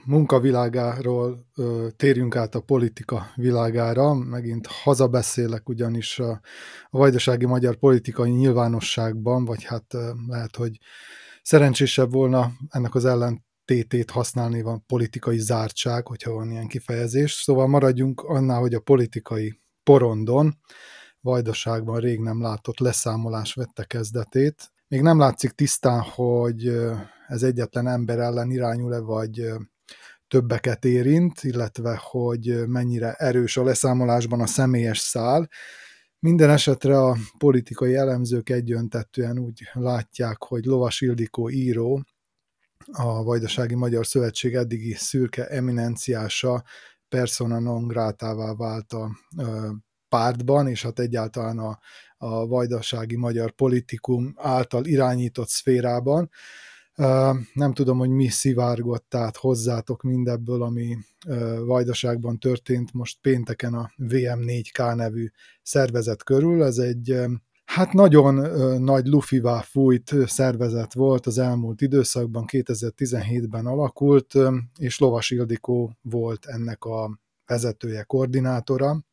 munkavilágáról ö, térjünk át a politika világára. Megint hazabeszélek, ugyanis a, a vajdasági magyar politikai nyilvánosságban, vagy hát ö, lehet, hogy szerencsésebb volna ennek az ellentétét használni, van politikai zártság, hogyha van ilyen kifejezés. Szóval maradjunk annál, hogy a politikai porondon, Vajdaságban rég nem látott leszámolás vette kezdetét. Még nem látszik tisztán, hogy ez egyetlen ember ellen irányul-e, vagy többeket érint, illetve hogy mennyire erős a leszámolásban a személyes szál. Minden esetre a politikai elemzők egyöntetően úgy látják, hogy Lovas Ildikó író, a Vajdasági Magyar Szövetség eddigi szürke eminenciása persona non grátává vált a pártban, és hát egyáltalán a, a vajdasági magyar politikum által irányított szférában. Nem tudom, hogy mi szivárgott át hozzátok mindebből, ami Vajdaságban történt most pénteken a VM4K nevű szervezet körül. Ez egy hát nagyon nagy lufivá fújt szervezet volt az elmúlt időszakban, 2017-ben alakult, és Lovas Ildikó volt ennek a vezetője, koordinátora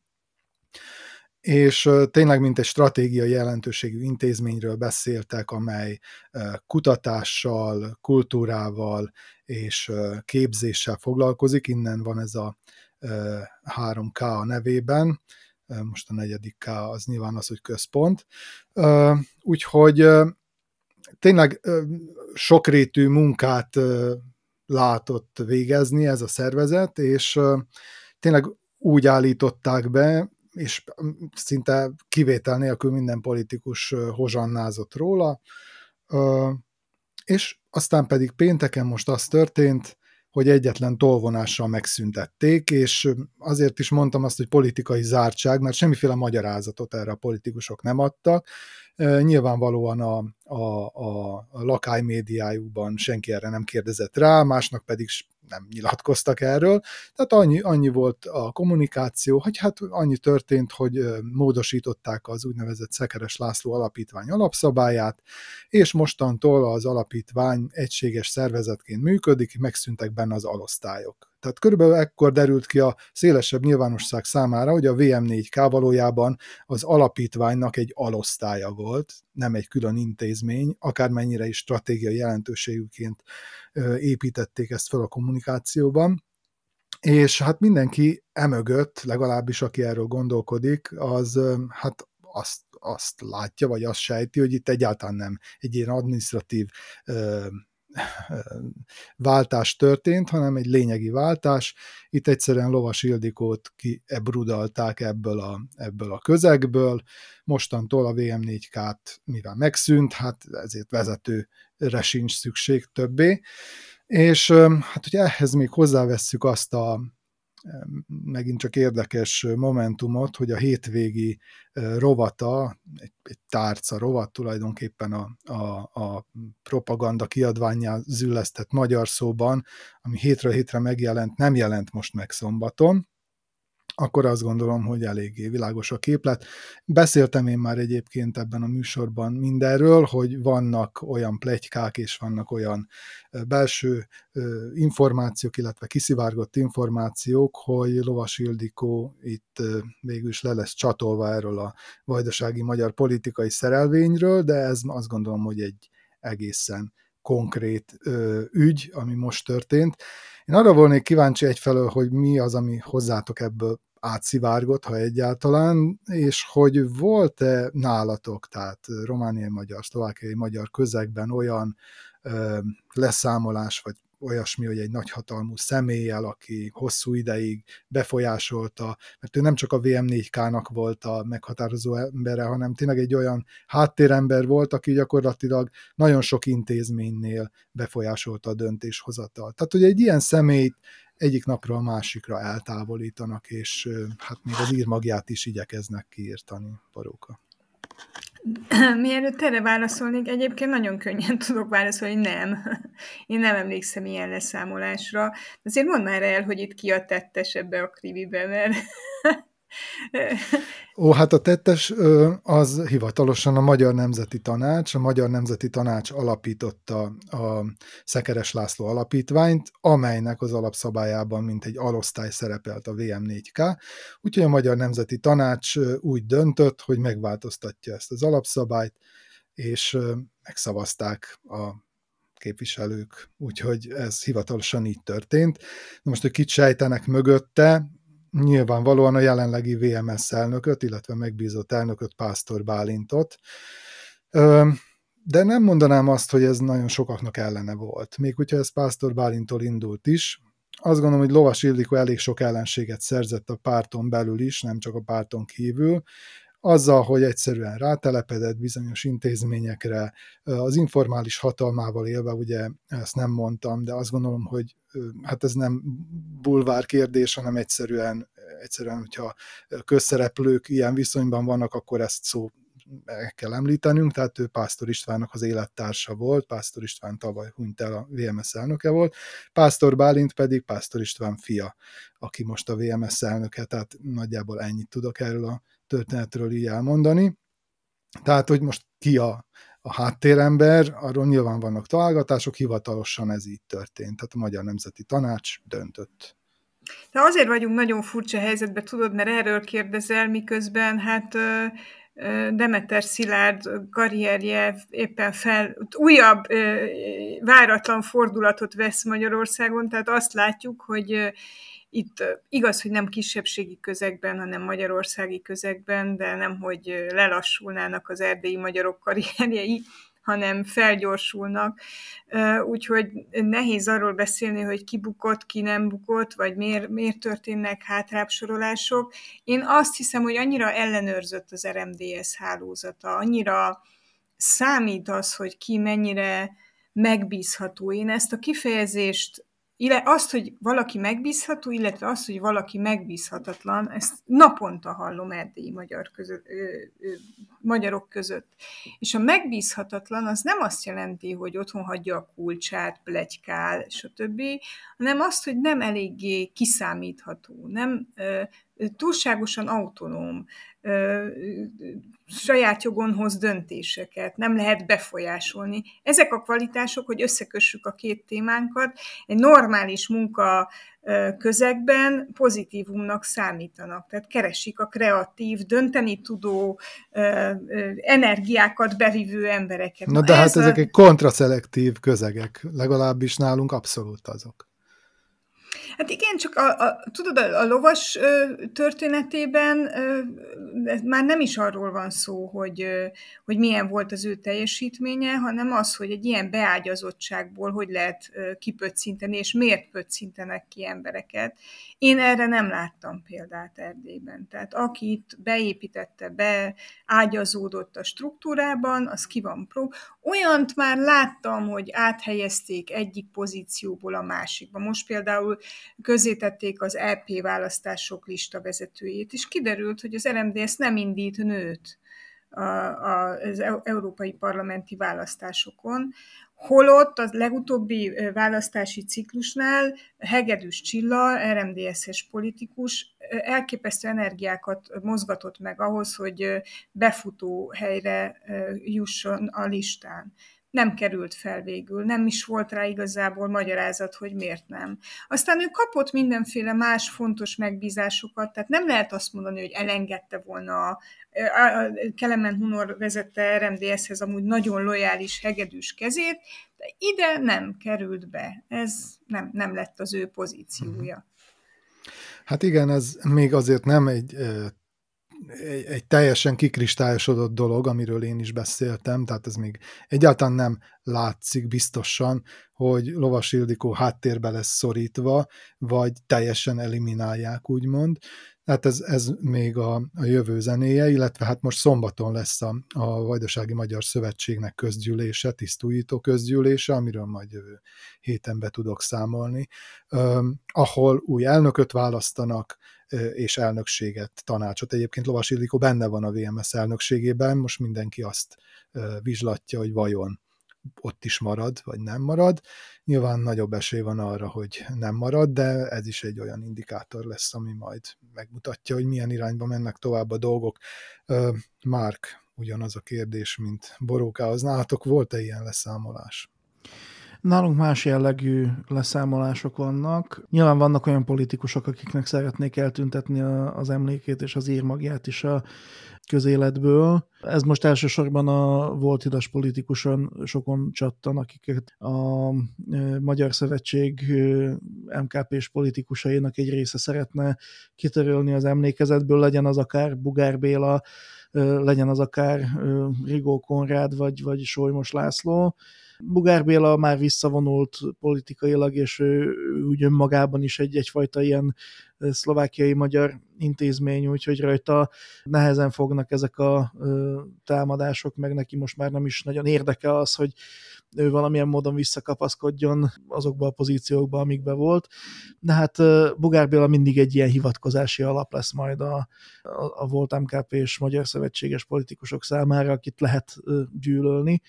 és tényleg mint egy stratégiai jelentőségű intézményről beszéltek, amely kutatással, kultúrával és képzéssel foglalkozik, innen van ez a 3K a nevében, most a negyedik K az nyilván az, hogy központ. Úgyhogy tényleg sokrétű munkát látott végezni ez a szervezet, és tényleg úgy állították be, és szinte kivétel nélkül minden politikus hozsannázott róla, és aztán pedig pénteken most az történt, hogy egyetlen tolvonással megszüntették, és azért is mondtam azt, hogy politikai zártság, mert semmiféle magyarázatot erre a politikusok nem adtak. Nyilvánvalóan a, a, a lakály médiájukban senki erre nem kérdezett rá, másnak pedig nem nyilatkoztak erről. Tehát annyi, annyi volt a kommunikáció, hogy hát annyi történt, hogy módosították az úgynevezett Szekeres László Alapítvány alapszabályát, és mostantól az alapítvány egységes szervezetként működik, megszűntek benne az alosztályok. Tehát körülbelül ekkor derült ki a szélesebb nyilvánosság számára, hogy a VM4K valójában az alapítványnak egy alosztálya volt, nem egy külön intézmény, akármennyire is stratégiai jelentőségűként építették ezt fel a kommunikációban. És hát mindenki emögött, legalábbis aki erről gondolkodik, az hát azt, azt látja, vagy azt sejti, hogy itt egyáltalán nem egy ilyen administratív váltás történt, hanem egy lényegi váltás. Itt egyszerűen Lovas Ildikót kiebrudalták ebből a, ebből a közegből. Mostantól a VM4K-t mivel megszűnt, hát ezért vezetőre sincs szükség többé. És hát, hogy ehhez még hozzávesszük azt a megint csak érdekes momentumot, hogy a hétvégi rovata, egy, egy tárca rovat tulajdonképpen a, a, a propaganda kiadványá züllesztett magyar szóban, ami hétről hétre megjelent, nem jelent most meg szombaton, akkor azt gondolom, hogy eléggé világos a képlet. Beszéltem én már egyébként ebben a műsorban mindenről, hogy vannak olyan plegykák és vannak olyan belső információk, illetve kiszivárgott információk, hogy Lovas Ildikó itt végül is le lesz csatolva erről a vajdasági magyar politikai szerelvényről, de ez azt gondolom, hogy egy egészen konkrét ö, ügy, ami most történt. Én arra volnék kíváncsi egyfelől, hogy mi az, ami hozzátok ebből átszivárgott, ha egyáltalán, és hogy volt-e nálatok, tehát romániai magyar, szlovákiai magyar közegben olyan ö, leszámolás, vagy olyasmi, hogy egy nagyhatalmú személlyel, aki hosszú ideig befolyásolta, mert ő nem csak a VM4K-nak volt a meghatározó embere, hanem tényleg egy olyan háttérember volt, aki gyakorlatilag nagyon sok intézménynél befolyásolta a döntéshozatal. Tehát, hogy egy ilyen személyt egyik napról a másikra eltávolítanak, és hát még az írmagját is igyekeznek kiírtani, Paróka. Mielőtt erre válaszolnék, egyébként nagyon könnyen tudok válaszolni, nem. Én nem emlékszem ilyen leszámolásra. Azért mondd már el, hogy itt ki a tettes ebbe a krivibe, mert Ó, hát a tettes az hivatalosan a Magyar Nemzeti Tanács. A Magyar Nemzeti Tanács alapította a Szekeres László Alapítványt, amelynek az alapszabályában mint egy alosztály szerepelt a VM4K. Úgyhogy a Magyar Nemzeti Tanács úgy döntött, hogy megváltoztatja ezt az alapszabályt, és megszavazták a képviselők, úgyhogy ez hivatalosan így történt. Most, hogy kit sejtenek mögötte, nyilvánvalóan a jelenlegi VMS elnököt, illetve megbízott elnököt, Pásztor Bálintot. De nem mondanám azt, hogy ez nagyon sokaknak ellene volt. Még hogyha ez Pásztor Bálintól indult is, azt gondolom, hogy Lovas Ildikó elég sok ellenséget szerzett a párton belül is, nem csak a párton kívül, azzal, hogy egyszerűen rátelepedett bizonyos intézményekre, az informális hatalmával élve, ugye ezt nem mondtam, de azt gondolom, hogy hát ez nem bulvár kérdés, hanem egyszerűen, egyszerűen hogyha közszereplők ilyen viszonyban vannak, akkor ezt szó meg kell említenünk, tehát ő Pásztor Istvánnak az élettársa volt, Pásztor István tavaly hunyt el a VMS elnöke volt, Pásztor Bálint pedig Pásztor István fia, aki most a VMS elnöke, tehát nagyjából ennyit tudok erről a történetről így elmondani. Tehát, hogy most ki a, a háttérember, arról nyilván vannak találgatások, hivatalosan ez így történt. Tehát a Magyar Nemzeti Tanács döntött. De azért vagyunk nagyon furcsa helyzetben, tudod, mert erről kérdezel, miközben hát Demeter Szilárd karrierje éppen fel, újabb váratlan fordulatot vesz Magyarországon, tehát azt látjuk, hogy itt igaz, hogy nem kisebbségi közegben, hanem magyarországi közegben, de nem, hogy lelassulnának az erdélyi magyarok karrierjei, hanem felgyorsulnak. Úgyhogy nehéz arról beszélni, hogy ki bukott, ki nem bukott, vagy miért, miért történnek hátrábsorolások. Én azt hiszem, hogy annyira ellenőrzött az RMDS hálózata, annyira számít az, hogy ki mennyire megbízható. Én ezt a kifejezést azt, hogy valaki megbízható, illetve azt, hogy valaki megbízhatatlan, ezt naponta hallom erdélyi magyar között, ö, ö, magyarok között. És a megbízhatatlan az nem azt jelenti, hogy otthon hagyja a kulcsát, plegykál, stb., hanem azt, hogy nem eléggé kiszámítható, nem ö, túlságosan autonóm, saját jogon hoz döntéseket, nem lehet befolyásolni. Ezek a kvalitások, hogy összekössük a két témánkat, egy normális munka közegben pozitívumnak számítanak. Tehát keresik a kreatív, dönteni tudó, energiákat bevívő embereket. Na, de hát ez hát ezek a... egy kontraszelektív közegek, legalábbis nálunk abszolút azok. Hát igen, csak a, a, tudod, a, a lovas ö, történetében ö, már nem is arról van szó, hogy, ö, hogy milyen volt az ő teljesítménye, hanem az, hogy egy ilyen beágyazottságból hogy lehet ö, kipöccinteni, és miért pöccintenek ki embereket. Én erre nem láttam példát Erdélyben. Tehát aki itt beépítette, beágyazódott a struktúrában, az ki van prób. Olyant már láttam, hogy áthelyezték egyik pozícióból a másikba. Most például közzétették az EP választások lista vezetőjét, és kiderült, hogy az RMDS nem indít nőt az európai parlamenti választásokon, holott a legutóbbi választási ciklusnál Hegedűs Csilla, RMDS-es politikus, elképesztő energiákat mozgatott meg ahhoz, hogy befutó helyre jusson a listán nem került fel végül, nem is volt rá igazából magyarázat, hogy miért nem. Aztán ő kapott mindenféle más fontos megbízásokat, tehát nem lehet azt mondani, hogy elengedte volna a, Kelemen Hunor vezette RMDS-hez amúgy nagyon lojális hegedűs kezét, de ide nem került be. Ez nem, nem lett az ő pozíciója. Hát igen, ez még azért nem egy egy, egy teljesen kikristályosodott dolog, amiről én is beszéltem, tehát ez még egyáltalán nem látszik biztosan, hogy Lovas Ildikó háttérbe lesz szorítva, vagy teljesen eliminálják, úgymond. Hát ez, ez még a, a jövő zenéje, illetve hát most szombaton lesz a, a Vajdasági Magyar Szövetségnek közgyűlése, tisztújító közgyűlése, amiről majd jövő héten be tudok számolni, eh, ahol új elnököt választanak, és elnökséget, tanácsot. Egyébként Lovas Ildikó benne van a VMS elnökségében, most mindenki azt vizslatja, hogy vajon ott is marad, vagy nem marad. Nyilván nagyobb esély van arra, hogy nem marad, de ez is egy olyan indikátor lesz, ami majd megmutatja, hogy milyen irányba mennek tovább a dolgok. Márk, ugyanaz a kérdés, mint Borókához. Nálatok volt-e ilyen leszámolás? Nálunk más jellegű leszámolások vannak. Nyilván vannak olyan politikusok, akiknek szeretnék eltüntetni az emlékét és az írmagját is a közéletből. Ez most elsősorban a volt hidas politikuson sokon csattan, akiket a Magyar Szövetség MKP-s politikusainak egy része szeretne kitörölni az emlékezetből, legyen az akár Bugár Béla, legyen az akár Rigó Konrád vagy, vagy Solymos László Bugár Béla már visszavonult politikailag, és ő, úgy önmagában is egy, egyfajta ilyen szlovákiai magyar intézmény, úgyhogy rajta nehezen fognak ezek a támadások, meg neki most már nem is nagyon érdeke az, hogy ő valamilyen módon visszakapaszkodjon azokba a pozíciókba, amikbe volt. De hát Bugár Béla mindig egy ilyen hivatkozási alap lesz majd a, a, a volt MKP és Magyar Szövetséges politikusok számára, akit lehet gyűlölni.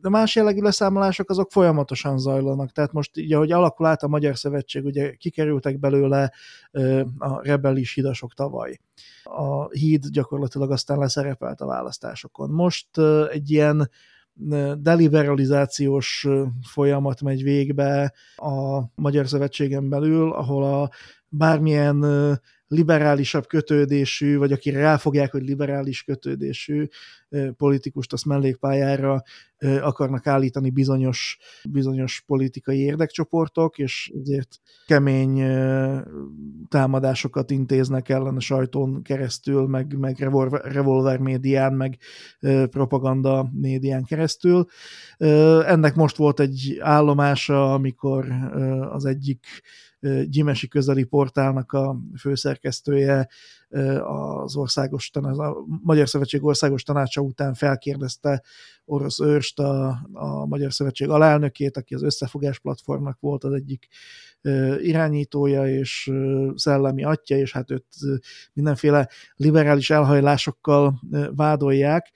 De más jellegű leszámolások azok folyamatosan zajlanak, tehát most így, ahogy alakul át a Magyar Szövetség, ugye kikerültek belőle a rebellis hidasok tavaly. A híd gyakorlatilag aztán leszerepelt a választásokon. Most egy ilyen deliberalizációs folyamat megy végbe a Magyar Szövetségen belül, ahol a bármilyen liberálisabb kötődésű, vagy akire ráfogják, hogy liberális kötődésű politikust, azt mellékpályára akarnak állítani bizonyos, bizonyos politikai érdekcsoportok, és ezért kemény támadásokat intéznek ellen a sajtón keresztül, meg, meg revolver médián, meg propaganda médián keresztül. Ennek most volt egy állomása, amikor az egyik Gyimesi közeli portálnak a főszerkesztője az országos tanács, a Magyar Szövetség országos tanácsa után felkérdezte Orosz Őrst, a, a Magyar Szövetség alelnökét, aki az Összefogás platformnak volt az egyik irányítója és szellemi atya, és hát őt mindenféle liberális elhajlásokkal vádolják,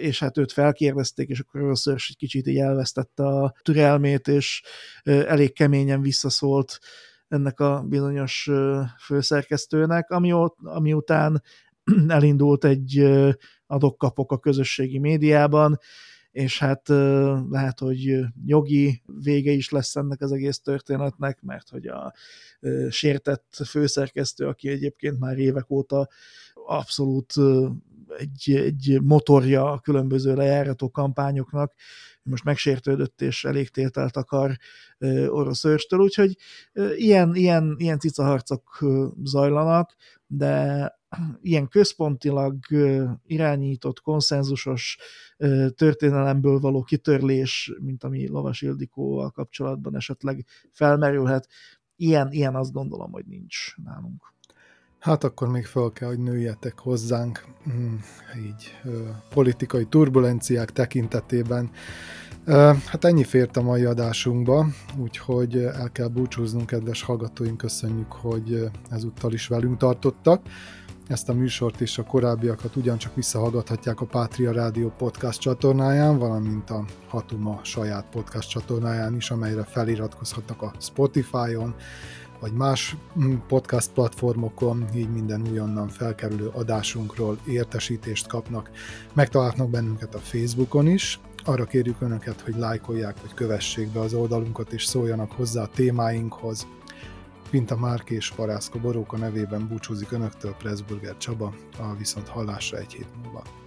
és hát őt felkérdezték, és akkor először is egy kicsit így elvesztette a türelmét, és elég keményen visszaszólt ennek a bizonyos főszerkesztőnek, ami, ami után elindult egy adok-kapok a közösségi médiában, és hát lehet, hogy jogi vége is lesz ennek az egész történetnek, mert hogy a sértett főszerkesztő, aki egyébként már évek óta abszolút egy, egy motorja a különböző lejárató kampányoknak, most megsértődött és elég tételt akar orosz őrstől, úgyhogy ilyen, ilyen, ilyen cicaharcok zajlanak, de ilyen központilag irányított, konszenzusos történelemből való kitörlés, mint ami Lovas Ildikóval kapcsolatban esetleg felmerülhet, ilyen, ilyen azt gondolom, hogy nincs nálunk. Hát akkor még fel kell, hogy nőjetek hozzánk, mm, így politikai turbulenciák tekintetében. Hát ennyi fért a mai adásunkba, úgyhogy el kell búcsúznunk, kedves hallgatóink, köszönjük, hogy ezúttal is velünk tartottak. Ezt a műsort és a korábbiakat ugyancsak visszahallgathatják a Pátria Rádió podcast csatornáján, valamint a Hatuma saját podcast csatornáján is, amelyre feliratkozhatnak a Spotify-on, vagy más mm, podcast platformokon, így minden újonnan felkerülő adásunkról értesítést kapnak. Megtalálnak bennünket a Facebookon is, arra kérjük Önöket, hogy lájkolják, vagy kövessék be az oldalunkat, és szóljanak hozzá a témáinkhoz. Pinta Márk és Parászka Boróka nevében búcsúzik Önöktől Pressburger Csaba, a viszont hallásra egy hét múlva.